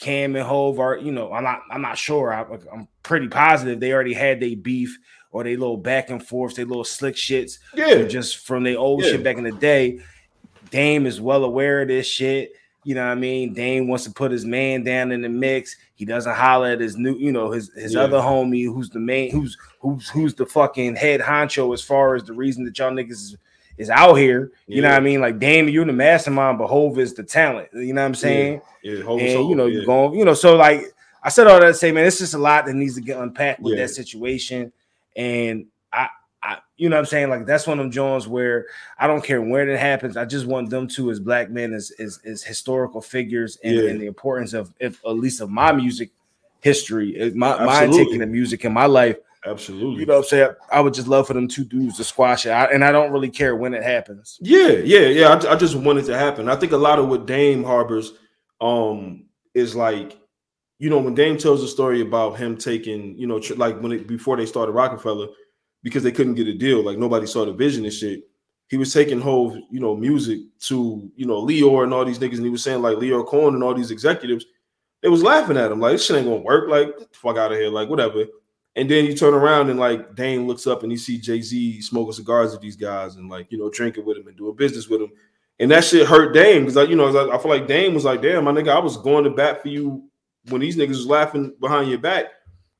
Cam and Hov are, you know, I'm not, I'm not sure. I, I'm pretty positive they already had their beef or they little back and forth, they little slick shits, Yeah. just from their old Yeah. shit back in the day. Dame is well aware of this shit. You know what I mean? Dame wants to put his man down in the mix. He doesn't holler at his new, you know, his his Yeah. other homie who's the main, who's who's who's the fucking head honcho as far as the reason that y'all niggas is, is out here. You know what I mean? Like Dame, you're the mastermind, but Hov is the talent. You know what I'm saying? Yeah. Is and you know, yeah. you're going, you know, so like I said all that to say, man, it's just a lot that needs to get unpacked with Yeah. that situation. And I, I, you know what I'm saying? Like that's one of them Jones where I don't care where it happens. I just want them two as black men as as, as historical figures and, Yeah. and the importance of if at least of my music history, uh, my, my taking the music in my life Absolutely. You know what I'm saying? I would just love for them two dudes to squash it. I, and I don't really care when it happens. Yeah, yeah, yeah. I, I, just want it to happen. I think a lot of what Dame harbors um is like, you know, when Dame tells the story about him taking, you know, tr- like when it before they started Roc-A-Fella, because they couldn't get a deal, like nobody saw the vision and shit. He was taking whole, you know, music to, you know, Lyor and all these niggas, and he was saying like Lyor Cohen and all these executives, they was laughing at him like this shit ain't gonna work. Like fuck out of here, like whatever. And then you turn around and like Dame looks up and he see Jay Z smoking cigars with these guys and like you know drinking with him and doing business with him, and that shit hurt Dame because like you know I feel like Dame was like, damn, my nigga, I was going to bat for you when these niggas was laughing behind your back,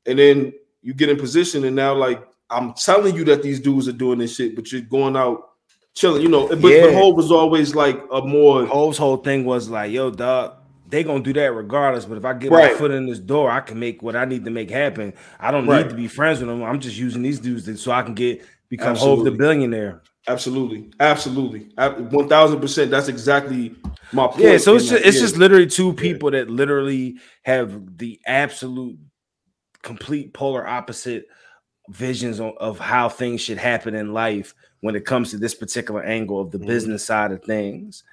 and then you get in position and now like I'm telling you that these dudes are doing this shit, but you're going out chilling, you know. But, Yeah. but Hov was always like a more Hov's whole thing was like, yo, dog, they gonna do that regardless. But if I get Right. my foot in this door, I can make what I need to make happen. I don't Right. need to be friends with them. I'm just using these dudes so I can get become Hov the billionaire. Absolutely, absolutely, one thousand percent. That's exactly my point. Yeah, so it's just it's just literally two people that literally have the absolute complete polar opposite visions of, of how things should happen in life when it comes to this particular angle of the Mhm. business side of things.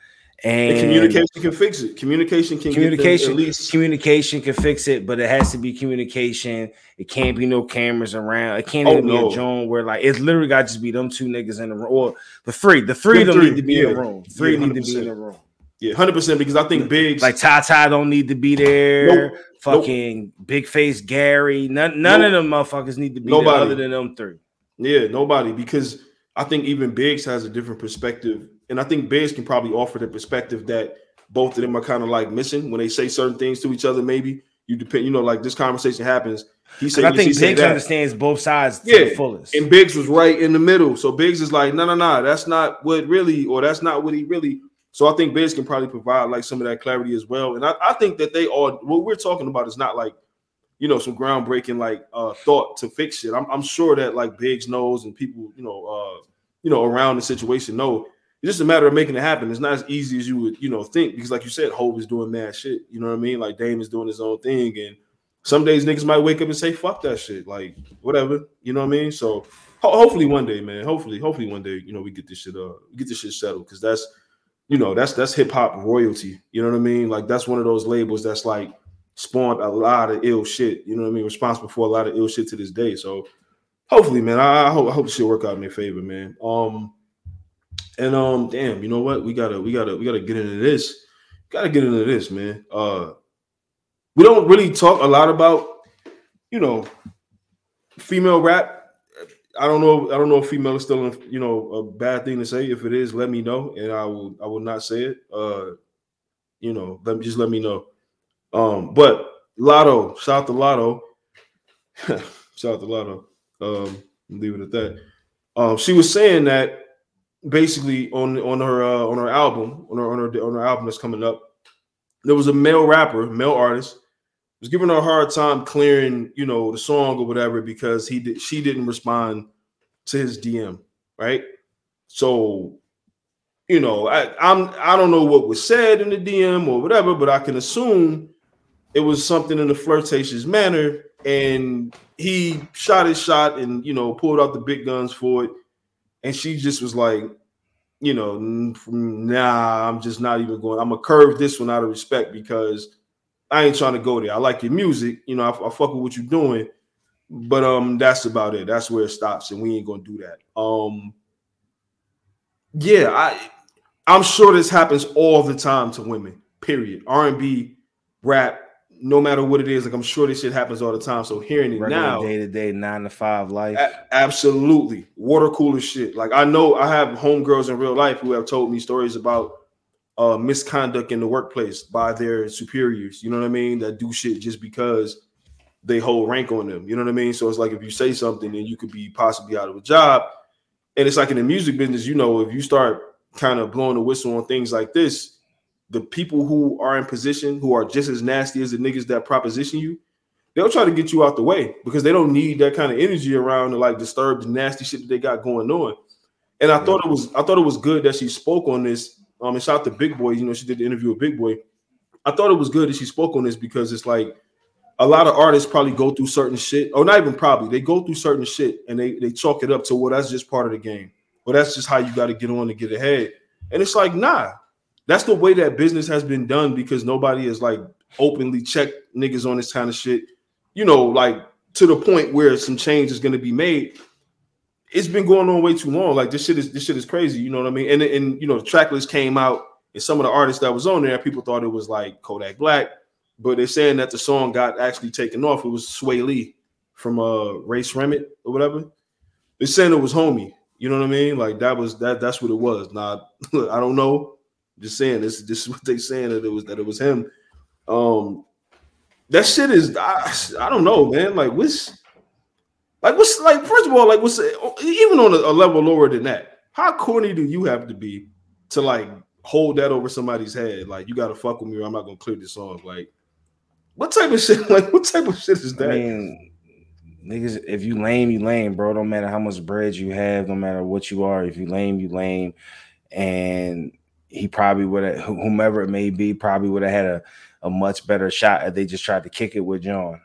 And, And communication can fix it. Communication can communication get at least communication can fix it, but it has to be communication. It can't be no cameras around. It can't Oh, even be a Joan where like it's literally got to just be them two niggas in the room. Or the three. The three Them three, need to be in the room. Three Yeah, need to be 100%. in the room. yeah, hundred percent. Because I think Biggs Like Ty don't need to be there. Nope. Fucking Big Face Gary. None none Nope. of them motherfuckers need to be Nobody. there other than them three. Yeah, nobody because I think even Biggs has a different perspective, and I think Biggs can probably offer the perspective that both of them are kind of like missing when they say certain things to each other. Maybe you depend, you know, like this conversation happens. He said, I think Biggs understands both sides to the fullest. and Biggs was right in the middle. So Biggs is like, no, no, no, that's not what really, or that's not what he really. So I think Biggs can probably provide like some of that clarity as well. And I, I think that they all what we're talking about is not like, you know, some groundbreaking like uh thought to fix it. I'm, I'm sure that like Biggs knows and people, you know, uh, you know, around the situation know. It's just a matter of making it happen. It's not as easy as you would, you know, think because, like you said, Hov is doing mad shit. You know what I mean? Like Dame is doing his own thing, and some days niggas might wake up and say, "Fuck that shit," like whatever. You know what I mean? So ho- hopefully one day, man. Hopefully, hopefully one day, you know, we get this shit uh get this shit settled because that's you know that's that's hip hop royalty. You know what I mean? Like that's one of those labels that's like spawned a lot of ill shit. You know what I mean? Responsible for a lot of ill shit to this day. So hopefully, man, I, I hope I hope this shit work out in their favor, man. Um and um damn, you know what? We gotta we gotta we gotta get into this. Gotta get into this, man. Uh we don't really talk a lot about you know female rap. I don't know. I don't know if female is still, you know, a bad thing to say. If it is, let me know, and I will. I will not say it. Uh, you know, let me just let me know. Um, but Latto, shout out to Latto. shout out to Latto. Um, leave it at that. Um, she was saying that basically on on her uh, on her album on her on her on her album that's coming up, there was a male rapper, male artist, was giving her a hard time clearing, you know, the song or whatever because he did she didn't respond to his DM, right? So, you know, I I'm I don't know what was said in the DM or whatever, but I can assume it was something in a flirtatious manner, and he shot his shot and you know pulled out the big guns for it, and she just was like, you know, nah, I'm just not even going. I'm gonna curve this one out of respect because I ain't trying to go there. I like your music, you know, I, I fuck with what you're doing, but um, that's about it. That's where it stops, and we ain't gonna do that. Um, yeah, I, I'm sure this happens all the time to women. Period. R&B, rap, no matter what it is, like I'm sure this shit happens all the time. So hearing it Regular now, day to day, nine to five life. a- absolutely water cooler shit. Like I know I have homegirls in real life who have told me stories about uh misconduct in the workplace by their superiors. You know what I mean? That do shit just because they hold rank on them. You know what I mean? So it's like if you say something, then you could be possibly out of a job. And it's like in the music business, you know, if you start kind of blowing the whistle on things like this, the people who are in position who are just as nasty as the niggas that proposition you, they'll try to get you out the way because they don't need that kind of energy around to like disturb the nasty shit that they got going on. And I thought it was I thought it was good that she spoke on this. Um, and shout out to Big Boy. You know, she did the interview with Big Boy. I thought it was good that she spoke on this because it's like a lot of artists probably go through certain shit, or not even probably, they go through certain shit and they they chalk it up to well, that's just part of the game. Well, that's just how you got to get on to get ahead. And it's like, nah, that's the way that business has been done because nobody is like openly checked niggas on this kind of shit. You know, like to the point where some change is going to be made. It's been going on way too long. Like this shit is this shit is crazy. You know what I mean? And and you know, the track list came out, and some of the artists that was on there, people thought it was like Kodak Black, but they're saying that the song got actually taken off. It was Swae Lee from uh Rae Sremmurd or whatever. They're saying it was homie. You know what I mean? Like that was that. That's what it was. Now I don't know. Just saying this. This is what they saying that it was that it was him. Um, that shit is. I, I don't know, man. Like what's like what's like first of all like what's even on a, a level lower than that. How corny do you have to be to like hold that over somebody's head? Like you got to fuck with me, or I'm not gonna clear this off. Like what type of shit? Like what type of shit is that? I mean, niggas, if you lame, you lame, bro. Don't matter how much bread you have, no matter what you are. If you lame, you lame. And he probably would have, whomever it may be, probably would have had a, a much better shot if they just tried to kick it with John.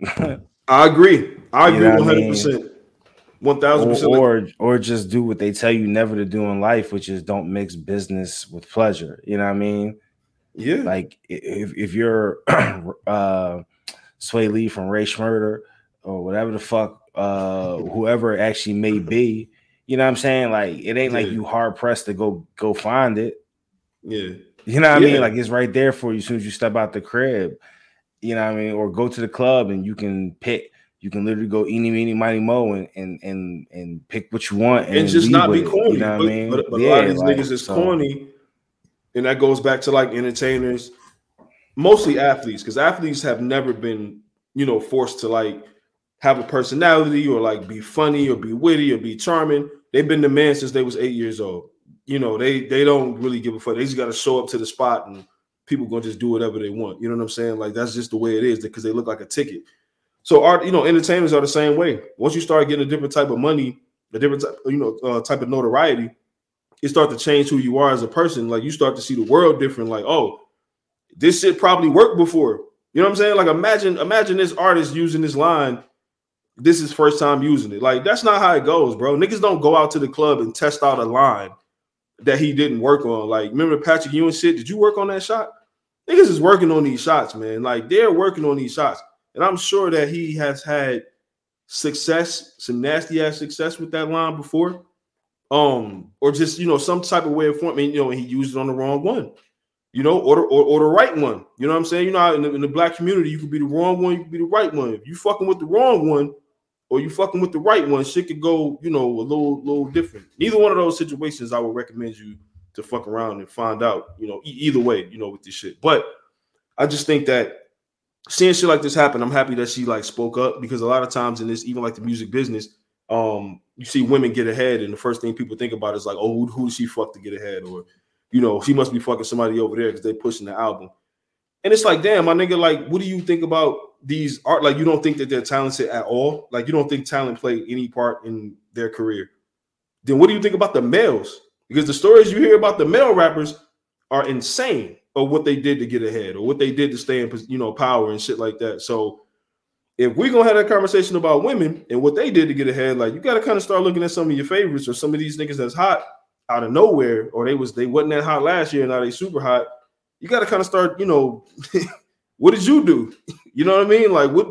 I agree. I agree one hundred percent. One thousand percent. Or or just do what they tell you never to do in life, which is don't mix business with pleasure. You know what I mean? Yeah. Like if if you're uh Swae Lee from Rae Sremmurd or whatever the fuck, uh, whoever it actually may be. You know what I'm saying? Like it ain't yeah. like you hard pressed to go go find it. Yeah. You know what yeah. I mean? Like it's right there for you as soon as you step out the crib. You know what I mean? Or go to the club and you can pick. You can literally go eeny, meeny, miny, mo, and and and and pick what you want and, and just not be corny. It, you know what I mean? But, but yeah, a lot of these like, niggas is so. corny, and that goes back to like entertainers mostly athletes because athletes have never been you know forced to like have a personality or like be funny or be witty or be charming they've been the man since they was eight years old. You know they they don't really give a fuck. They just got to show up to the spot and people gonna just do whatever they want. You know what i'm saying? Like that's just the way it is because they look like a ticket. So art you know entertainers are the same way. Once you start getting a different type of money a different type, you know uh, type of notoriety it start to change who you are as a person. Like you start to see the world different. Like oh this shit probably worked before. You know what I'm saying? Like imagine, imagine this artist using this line. This is first time using it. Like that's not how it goes, bro. Niggas don't go out to the club and test out a line that he didn't work on. Like remember Patrick Ewing shit? Did you work on that shot? Niggas is working on these shots, man. Like they're working on these shots, and I'm sure that he has had success, some nasty ass success with that line before, um, or just you know some type of way of forming. You know, he used it on the wrong one you know, or, or, or the right one. You know what I'm saying? You know, in the, in the, black community, you could be the wrong one, you could be the right one. If you fucking with the wrong one, or you fucking with the right one, shit could go, you know, a little little different. Neither one of those situations, I would recommend you to fuck around and find out. You know, e- either way, you know, with this shit. But I just think that seeing shit like this happen, I'm happy that she like spoke up because a lot of times in this, even like the music business, um, you see women get ahead, and the first thing people think about is like, oh, who, who she fuck to get ahead, or you know, she must be fucking somebody over there because they're pushing the album. And it's like, damn, my nigga, like, what do you think about these art? Like, you don't think that they're talented at all? Like, you don't think talent play any part in their career? Then what do you think about the males? Because the stories you hear about the male rappers are insane of what they did to get ahead or what they did to stay in, you know, power and shit like that. So if we're gonna have that conversation about women and what they did to get ahead, like you got to kind of start looking at some of your favorites or some of these niggas that's hot out of nowhere, or they was they wasn't that hot last year, and now they super hot. You got to kind of start, you know, what did you do? You know what I mean? Like what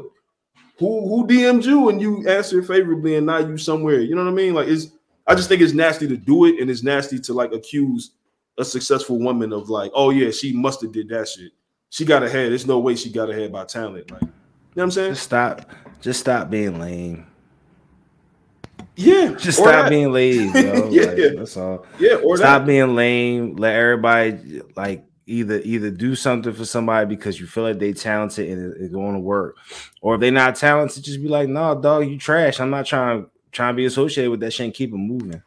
who who DM'd you and you answered favorably and now you somewhere. You know what I mean? Like it's I just think it's nasty to do it and it's nasty to like accuse a successful woman of like, oh yeah, she must have did that shit. She got ahead. There's no way she got ahead by talent. Like, you know what I'm saying? Just stop. Just stop being lame. Yeah, just stop that. being lazy, yo. yeah, like, that's all. Yeah, or stop that. being lame. Let everybody like either either do something for somebody because you feel like they talented and it's going to work, or if they're not talented, just be like, "No, nah, dog, you trash. I'm not trying trying to be associated with that shit. and Keep it moving."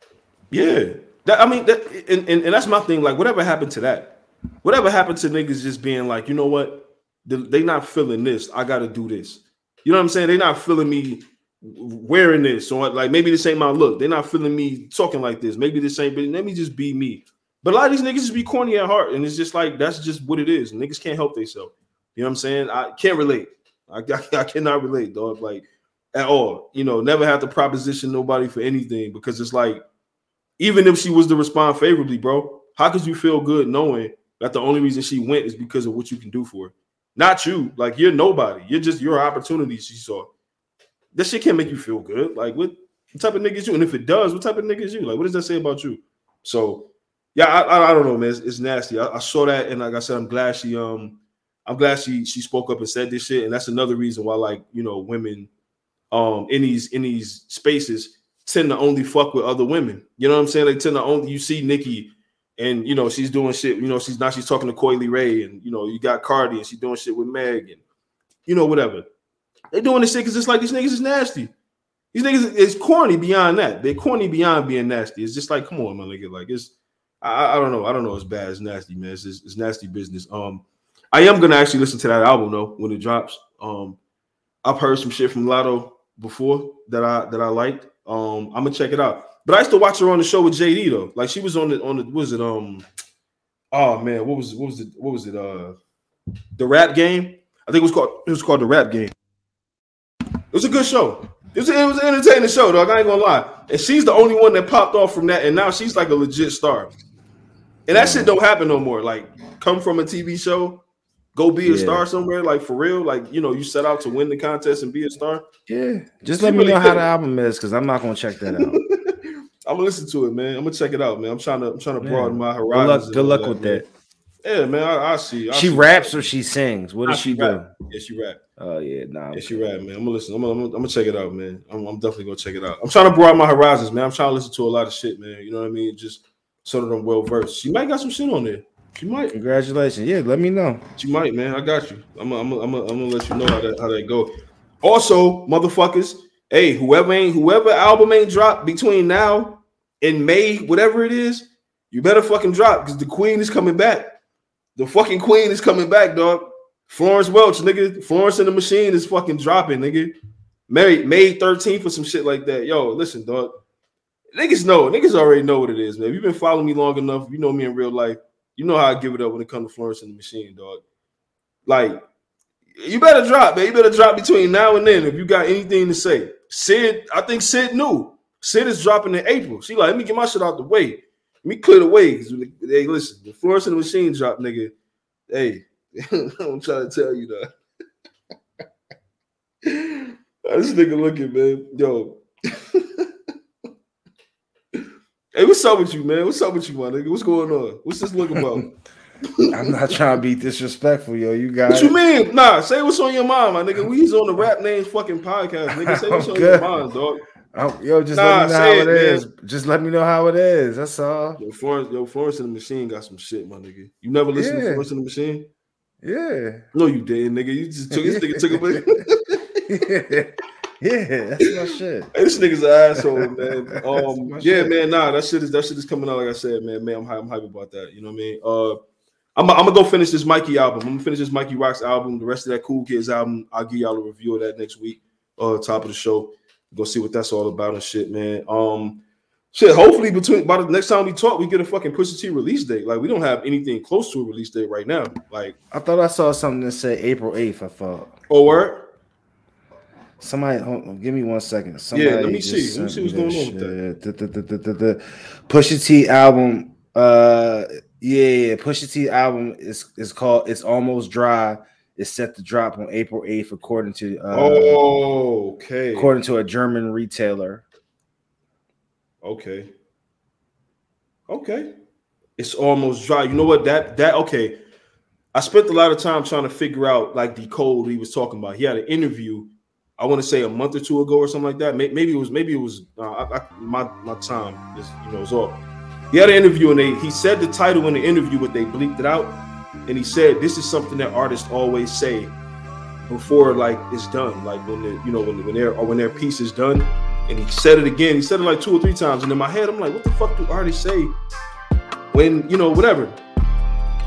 Yeah, that, I mean, that, and, and and that's my thing. Like, whatever happened to that? Whatever happened to niggas just being like, you know what? They not feeling this. I got to do this. You know what I'm saying? They not feeling me wearing this or like maybe this ain't my look. They're not feeling me talking like this. Maybe this ain't, but let me just be me. But a lot of these niggas just be corny at heart, and it's just like that's just what it is. Niggas can't help themselves. You know what I'm saying? I can't relate. I, I, I cannot relate, dog. Like at all. You know, never have to proposition nobody for anything because it's like, even if she was to respond favorably, bro, how could you feel good knowing that the only reason she went is because of what you can do for her? Not you. Like you're nobody. You're just your opportunity she saw. This shit can't make you feel good. Like what, what type of nigga is you? And if it does, what type of nigga is you? Like what does that say about you? So yeah, I, I, I don't know, man. It's, it's nasty. I, I, saw that, and like I said, I'm glad she um, I'm glad she she spoke up and said this shit, and that's another reason why like you know women um in these in these spaces tend to only fuck with other women. You know what I'm saying? They tend to only you see Nicki and you know she's doing shit. You know she's now she's talking to Coi Leray, and you know you got Cardi and she's doing shit with Meg, and you know whatever. They doing this shit because it's like these niggas is nasty. These niggas is corny beyond that. They're corny beyond being nasty. It's just like come on, my nigga. Like it's I, I don't know. I don't know. It's bad. It's nasty, man. It's, it's, nasty business. Um, I am gonna actually listen to that album though when it drops. Um, I've heard some shit from Latto before that I that I liked. Um, I'm gonna check it out. But I used to watch her on the show with JD though. Like she was on the on the was it um oh man, what was what was it what was it uh the rap game? I think it was called it was called the rap game. It was a good show. It was, it was an entertaining show, dog. I ain't gonna lie. And she's the only one that popped off from that, and now she's like a legit star. And that shit don't happen no more. Like, come from a TV show, go be a yeah. star somewhere, like for real. Like, you know, you set out to win the contest and be a star. Yeah. Just she let me really know how the album is, because I'm not gonna check that out. I'm gonna listen to it, man. I'm gonna check it out, man. I'm trying to I'm trying to broaden my horizons. Good luck, good luck with that. Yeah, man. I, I see. I she see raps or she sings. What does she, she do? Yeah, she rap. Oh yeah, nah. Yeah, she rap, man. I'm gonna listen. I'm gonna, I'm gonna, check it out, man. I'm, I'm, definitely gonna check it out. I'm trying to broaden my horizons, man. I'm trying to listen to a lot of shit, man. You know what I mean? Just so that I'm well versed. She might got some shit on there. She might. Congratulations. Yeah, let me know. She might, man. I got you. I'm gonna, I'm I'm I'm gonna let you know how that how that go. Also, motherfuckers, hey, whoever ain't whoever album ain't dropped between now and May, whatever it is, you better fucking drop because the queen is coming back. The fucking queen is coming back, dog. Florence Welch, nigga. Florence and the Machine is fucking dropping, nigga. May May 13th or some shit like that. Yo, listen, dog. Niggas know, niggas already know what it is, man. If you've been following me long enough, you know me in real life. You know how I give it up when it comes to Florence and the Machine, dog. Like, you better drop, man. You better drop between now and then if you got anything to say. Syd, I think Syd knew. Syd is dropping in April. She like, let me get my shit out the way. Let me clear the way. Hey, listen, the Florence and the Machine drop, nigga. Hey, I'm trying to tell you that. this nigga looking, man. Yo. hey, what's up with you, man? What's up with you, my nigga? What's going on? What's this look about? I'm not trying to be disrespectful, yo. You got what it. you mean? Nah, say what's on your mind, my nigga. We's on the rap names fucking podcast, nigga. Say what's on your mind, dog. Oh, yo, just nah, let me know how it, it is. Just let me know how it is. That's all. Yo, Florence, yo, Florence and the Machine got some shit, my nigga. You never listened yeah. to Florence and the Machine? Yeah. No, you didn't, nigga. You just took this nigga took a Yeah, that's my shit. Hey, this nigga's an asshole, man. Um, yeah, shit. man. Nah, that shit is that shit is coming out. Like I said, man, man, I'm hype, I'm hype about that. You know what I mean? Uh, I'm, I'm gonna go finish this Mikey album. I'm gonna finish this Mikey Rocks album. The rest of that Cool Kids album, I'll give y'all a review of that next week. Uh, top of the show. Go see what that's all about and shit, man. Um, shit. Hopefully, between by the next time we talk, we get a fucking Pusha T release date. Like we don't have anything close to a release date right now. Like I thought I saw something that said April eighth. I thought. Oh, word. Somebody, hold, give me one second. Somebody yeah, let me see. Let me see what's going on with that. The, the, the, the, Pusha T album. Uh, yeah, yeah. Pusha T album is is called "It's Almost Dry." It's set to drop on April 8th, according to uh, oh, okay, according to a German retailer. Okay. Okay. It's almost dry. You know what? That that okay. I spent a lot of time trying to figure out like the code he was talking about. He had an interview, I want to say a month or two ago or something like that. Maybe it was maybe it was uh, I, I, my my time is you know is off. He had an interview and they he said the title in the interview, but they bleeped it out and he said this is something that artists always say before like it's done like when the, you know when, when their when their piece is done and he said it again he said it like two or three times and in my head i'm like what the fuck do artists say when you know whatever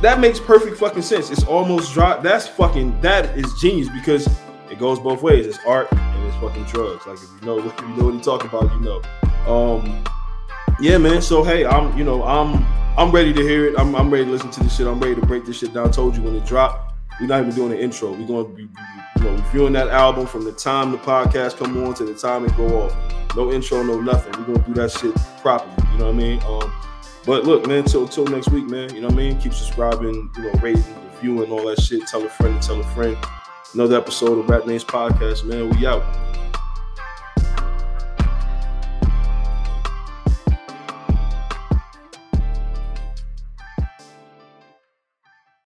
that makes perfect fucking sense it's almost dry that's fucking that is genius because it goes both ways it's art and it's fucking drugs like if you know if you know what he talking about you know um yeah man so hey i'm you know i'm I'm ready to hear it. I'm, I'm ready to listen to this shit. I'm ready to break this shit down. I told you when it dropped. we're not even doing an intro. We're going to be, you know, reviewing that album from the time the podcast come on to the time it go off. No intro, no nothing. We're gonna do that shit properly. You know what I mean? Um, but look, man, till till next week, man. You know what I mean? Keep subscribing, you know, rating, reviewing, all that shit. Tell a friend to tell a friend. Another episode of Rap Names Podcast, man. We out.